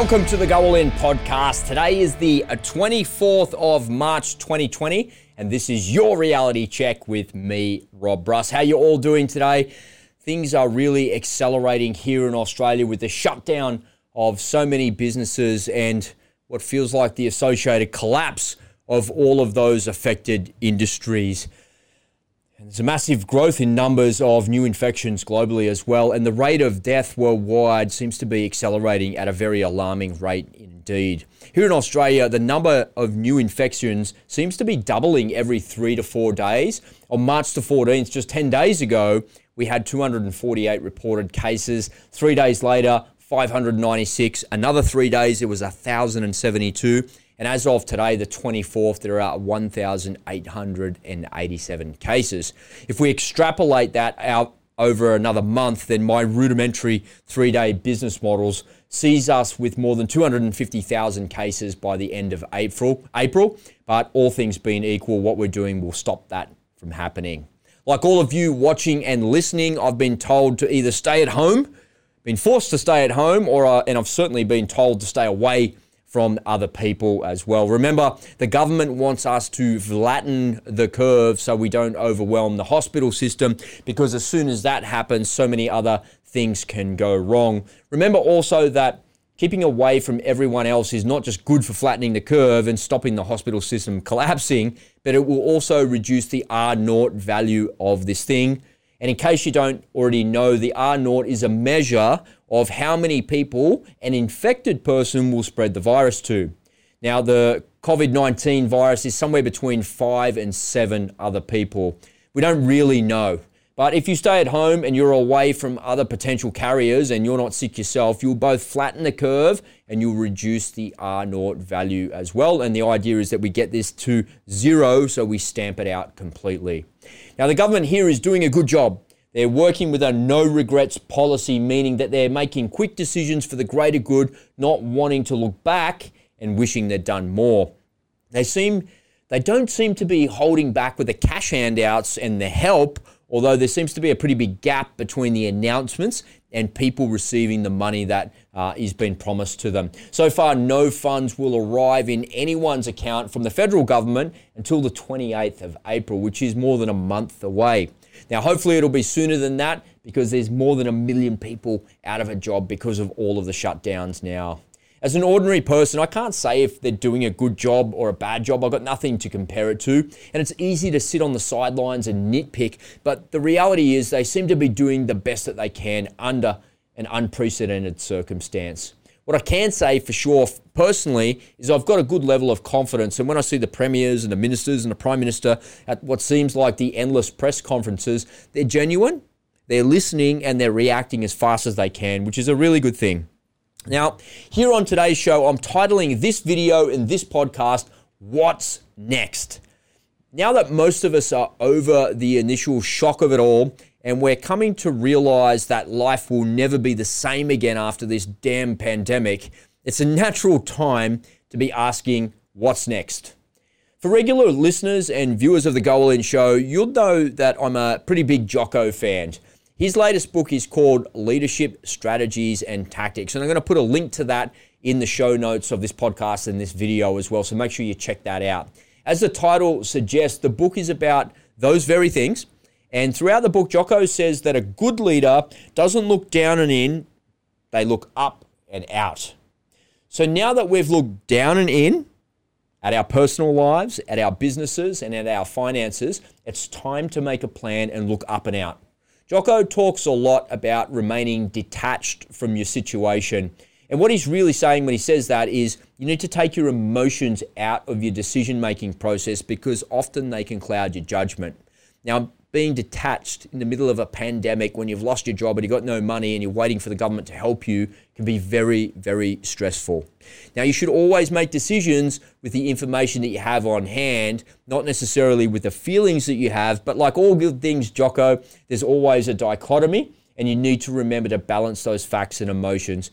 Welcome to the Go All In podcast. Today is the uh, 24th of March 2020, and this is your reality check with me, Rob Bruss. How you all doing today? Things are really accelerating here in Australia with the shutdown of so many businesses and what feels like the associated collapse of all of those affected industries. There's a massive growth in numbers of new infections globally as well, and the rate of death worldwide seems to be accelerating at a very alarming rate indeed. Here in Australia, the number of new infections seems to be doubling every three to four days. On March the 14th, just 10 days ago, we had 248 reported cases. Three days later, 596. Another three days, it was 1,072. And as of today, the 24th, there are 1,887 cases. If we extrapolate that out over another month, then my rudimentary three day business models sees us with more than 250,000 cases by the end of April. April, but all things being equal, what we're doing will stop that from happening. Like all of you watching and listening, I've been told to either stay at home, been forced to stay at home, or uh, and I've certainly been told to stay away from other people as well. Remember, the government wants us to flatten the curve so we don't overwhelm the hospital system because as soon as that happens, so many other things can go wrong. Remember also that keeping away from everyone else is not just good for flattening the curve and stopping the hospital system collapsing, but it will also reduce the R naught value of this thing. And in case you don't already know, the R naught is a measure of how many people an infected person will spread the virus to. Now, the COVID 19 virus is somewhere between five and seven other people. We don't really know. But if you stay at home and you're away from other potential carriers and you're not sick yourself, you'll both flatten the curve and you'll reduce the R naught value as well. And the idea is that we get this to zero so we stamp it out completely. Now, the government here is doing a good job they're working with a no regrets policy, meaning that they're making quick decisions for the greater good, not wanting to look back and wishing they'd done more. They seem they don't seem to be holding back with the cash handouts and the help, although there seems to be a pretty big gap between the announcements and people receiving the money that uh, is being promised to them. So far, no funds will arrive in anyone's account from the federal government until the 28th of April, which is more than a month away. Now, hopefully, it'll be sooner than that because there's more than a million people out of a job because of all of the shutdowns now. As an ordinary person, I can't say if they're doing a good job or a bad job. I've got nothing to compare it to. And it's easy to sit on the sidelines and nitpick, but the reality is they seem to be doing the best that they can under an unprecedented circumstance. What I can say for sure personally is I've got a good level of confidence. And when I see the premiers and the ministers and the prime minister at what seems like the endless press conferences, they're genuine, they're listening, and they're reacting as fast as they can, which is a really good thing. Now, here on today's show, I'm titling this video and this podcast, What's Next? Now that most of us are over the initial shock of it all, and we're coming to realize that life will never be the same again after this damn pandemic. It's a natural time to be asking, what's next? For regular listeners and viewers of the Go All In show, you'll know that I'm a pretty big Jocko fan. His latest book is called Leadership Strategies and Tactics, and I'm going to put a link to that in the show notes of this podcast and this video as well, so make sure you check that out. As the title suggests, the book is about those very things and throughout the book, Jocko says that a good leader doesn't look down and in, they look up and out. So now that we've looked down and in at our personal lives, at our businesses, and at our finances, it's time to make a plan and look up and out. Jocko talks a lot about remaining detached from your situation. And what he's really saying when he says that is you need to take your emotions out of your decision making process because often they can cloud your judgment. Now, being detached in the middle of a pandemic when you've lost your job and you've got no money and you're waiting for the government to help you can be very, very stressful. Now, you should always make decisions with the information that you have on hand, not necessarily with the feelings that you have, but like all good things, Jocko, there's always a dichotomy, and you need to remember to balance those facts and emotions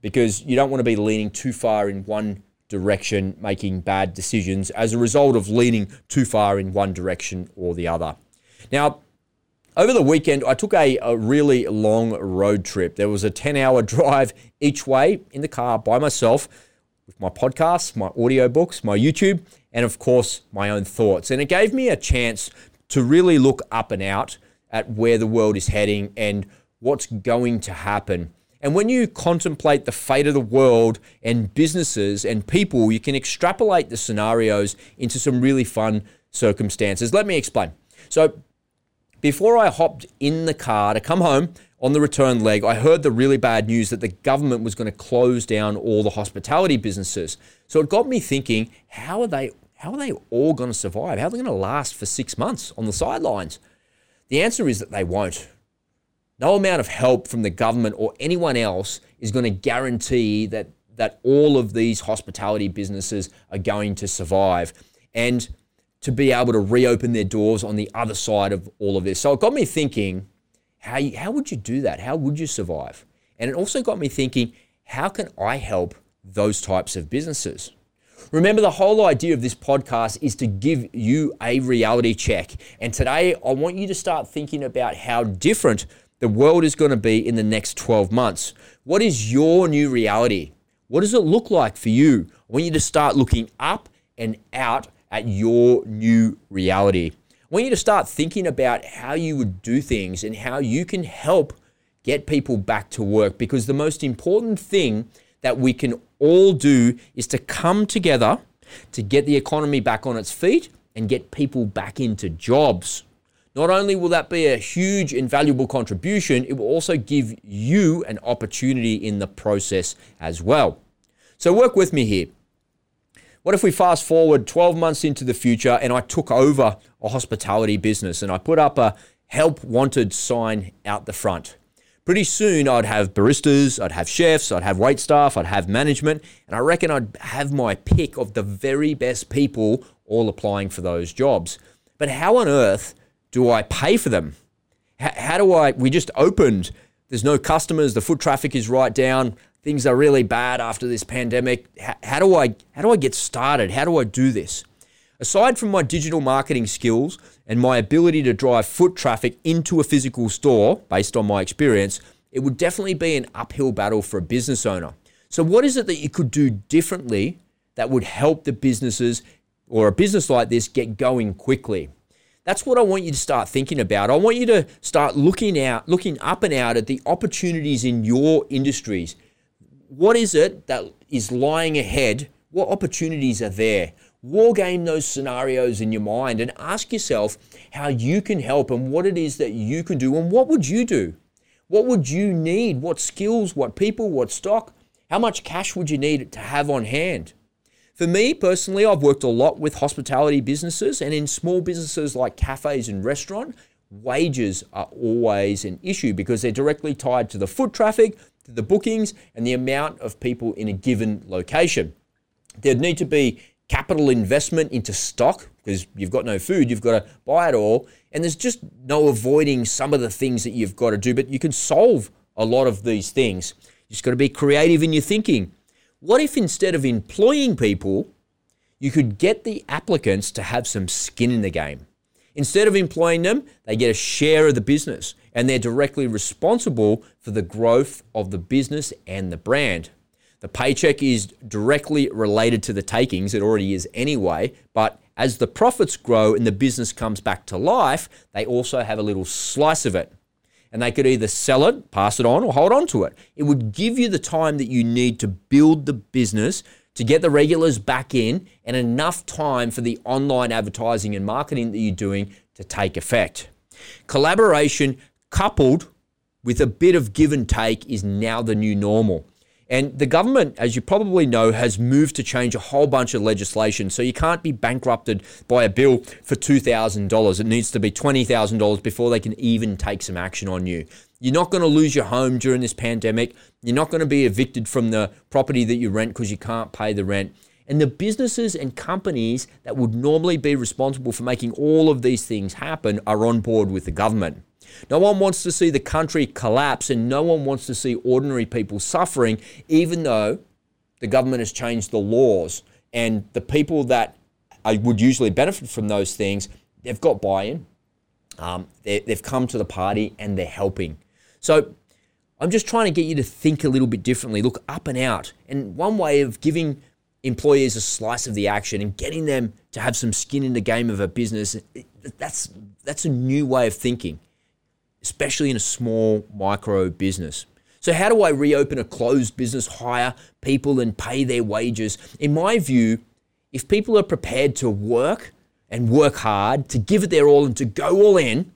because you don't want to be leaning too far in one direction, making bad decisions as a result of leaning too far in one direction or the other. Now, over the weekend, I took a, a really long road trip. There was a 10 hour drive each way in the car by myself with my podcasts, my audiobooks, my YouTube, and of course, my own thoughts. And it gave me a chance to really look up and out at where the world is heading and what's going to happen. And when you contemplate the fate of the world and businesses and people, you can extrapolate the scenarios into some really fun circumstances. Let me explain. So, before I hopped in the car to come home on the return leg, I heard the really bad news that the government was going to close down all the hospitality businesses. So it got me thinking, how are they how are they all going to survive? How are they going to last for 6 months on the sidelines? The answer is that they won't. No amount of help from the government or anyone else is going to guarantee that that all of these hospitality businesses are going to survive. And to be able to reopen their doors on the other side of all of this. So it got me thinking, how, you, how would you do that? How would you survive? And it also got me thinking, how can I help those types of businesses? Remember, the whole idea of this podcast is to give you a reality check. And today, I want you to start thinking about how different the world is going to be in the next 12 months. What is your new reality? What does it look like for you? I want you to start looking up and out at your new reality. I want you to start thinking about how you would do things and how you can help get people back to work because the most important thing that we can all do is to come together to get the economy back on its feet and get people back into jobs. Not only will that be a huge and valuable contribution, it will also give you an opportunity in the process as well. So, work with me here. What if we fast forward 12 months into the future and I took over a hospitality business and I put up a help wanted sign out the front? Pretty soon I'd have baristas, I'd have chefs, I'd have wait staff, I'd have management, and I reckon I'd have my pick of the very best people all applying for those jobs. But how on earth do I pay for them? how do I? We just opened. There's no customers. The foot traffic is right down things are really bad after this pandemic. How, how, do I how do I get started? How do I do this? Aside from my digital marketing skills and my ability to drive foot traffic into a physical store based on my experience, it would definitely be an uphill battle for a business owner. So what is it that you could do differently that would help the businesses or a business like this get going quickly? That's what I want you to start thinking about. I want you to start looking out, looking up and out at the opportunities in your industries what is it that is lying ahead? What opportunities are there? Wargame those scenarios in your mind and ask yourself how you can help and what it is that you can do and what would you do? What would you need? What skills, what people, what stock? How much cash would you need to have on hand? For me personally, I've worked a lot with hospitality businesses and in small businesses like cafes and restaurant, wages are always an issue because they're directly tied to the foot traffic, the bookings and the amount of people in a given location. There'd need to be capital investment into stock because you've got no food, you've got to buy it all. And there's just no avoiding some of the things that you've got to do, but you can solve a lot of these things. You just got to be creative in your thinking. What if instead of employing people, you could get the applicants to have some skin in the game? Instead of employing them, they get a share of the business and they're directly responsible for the growth of the business and the brand. The paycheck is directly related to the takings, it already is anyway, but as the profits grow and the business comes back to life, they also have a little slice of it. And they could either sell it, pass it on, or hold on to it. It would give you the time that you need to build the business to get the regulars back in and enough time for the online advertising and marketing that you're doing to take effect. Collaboration coupled with a bit of give and take is now the new normal. And the government, as you probably know, has moved to change a whole bunch of legislation. So you can't be bankrupted by a bill for $2,000. It needs to be $20,000 before they can even take some action on you. You're not going to lose your home during this pandemic. You're not going to be evicted from the property that you rent because you can't pay the rent. And the businesses and companies that would normally be responsible for making all of these things happen are on board with the government. No one wants to see the country collapse, and no one wants to see ordinary people suffering, even though the government has changed the laws. And the people that would usually benefit from those things, they've got buy in. Um, they've come to the party and they're helping. So I'm just trying to get you to think a little bit differently, look up and out. And one way of giving employees a slice of the action and getting them to have some skin in the game of a business, that's that's a new way of thinking, especially in a small micro business. So how do I reopen a closed business, hire people and pay their wages? In my view, if people are prepared to work and work hard, to give it their all and to go all in,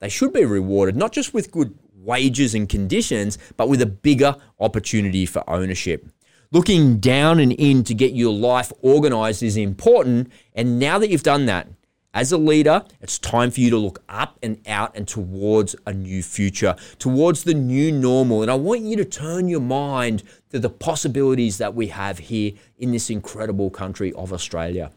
they should be rewarded, not just with good wages and conditions, but with a bigger opportunity for ownership. Looking down and in to get your life organized is important. And now that you've done that, as a leader, it's time for you to look up and out and towards a new future, towards the new normal. And I want you to turn your mind to the possibilities that we have here in this incredible country of Australia.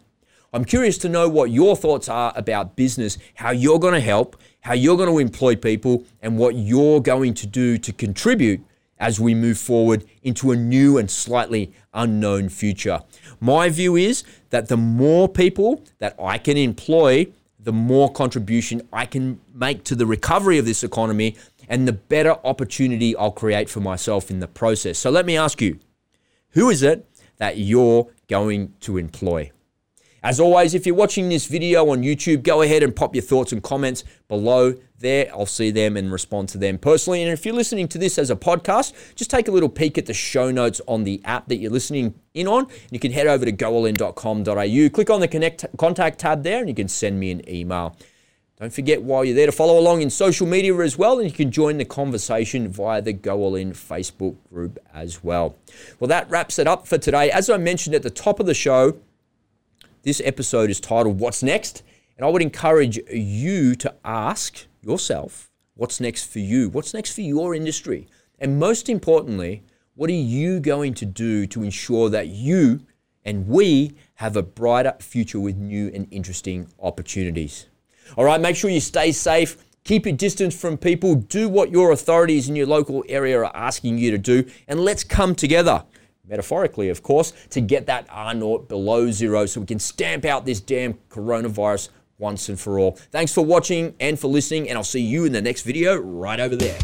I'm curious to know what your thoughts are about business, how you're going to help, how you're going to employ people, and what you're going to do to contribute as we move forward into a new and slightly unknown future. My view is that the more people that I can employ, the more contribution I can make to the recovery of this economy and the better opportunity I'll create for myself in the process. So let me ask you who is it that you're going to employ? As always, if you're watching this video on YouTube, go ahead and pop your thoughts and comments below there. I'll see them and respond to them personally. And if you're listening to this as a podcast, just take a little peek at the show notes on the app that you're listening in on. You can head over to goallin.com.au, click on the connect contact tab there, and you can send me an email. Don't forget while you're there to follow along in social media as well, and you can join the conversation via the Go All In Facebook group as well. Well, that wraps it up for today. As I mentioned at the top of the show, this episode is titled What's Next? And I would encourage you to ask yourself, what's next for you? What's next for your industry? And most importantly, what are you going to do to ensure that you and we have a brighter future with new and interesting opportunities? All right, make sure you stay safe. Keep your distance from people. Do what your authorities in your local area are asking you to do. And let's come together metaphorically, of course, to get that R naught below zero so we can stamp out this damn coronavirus once and for all. Thanks for watching and for listening, and I'll see you in the next video right over there.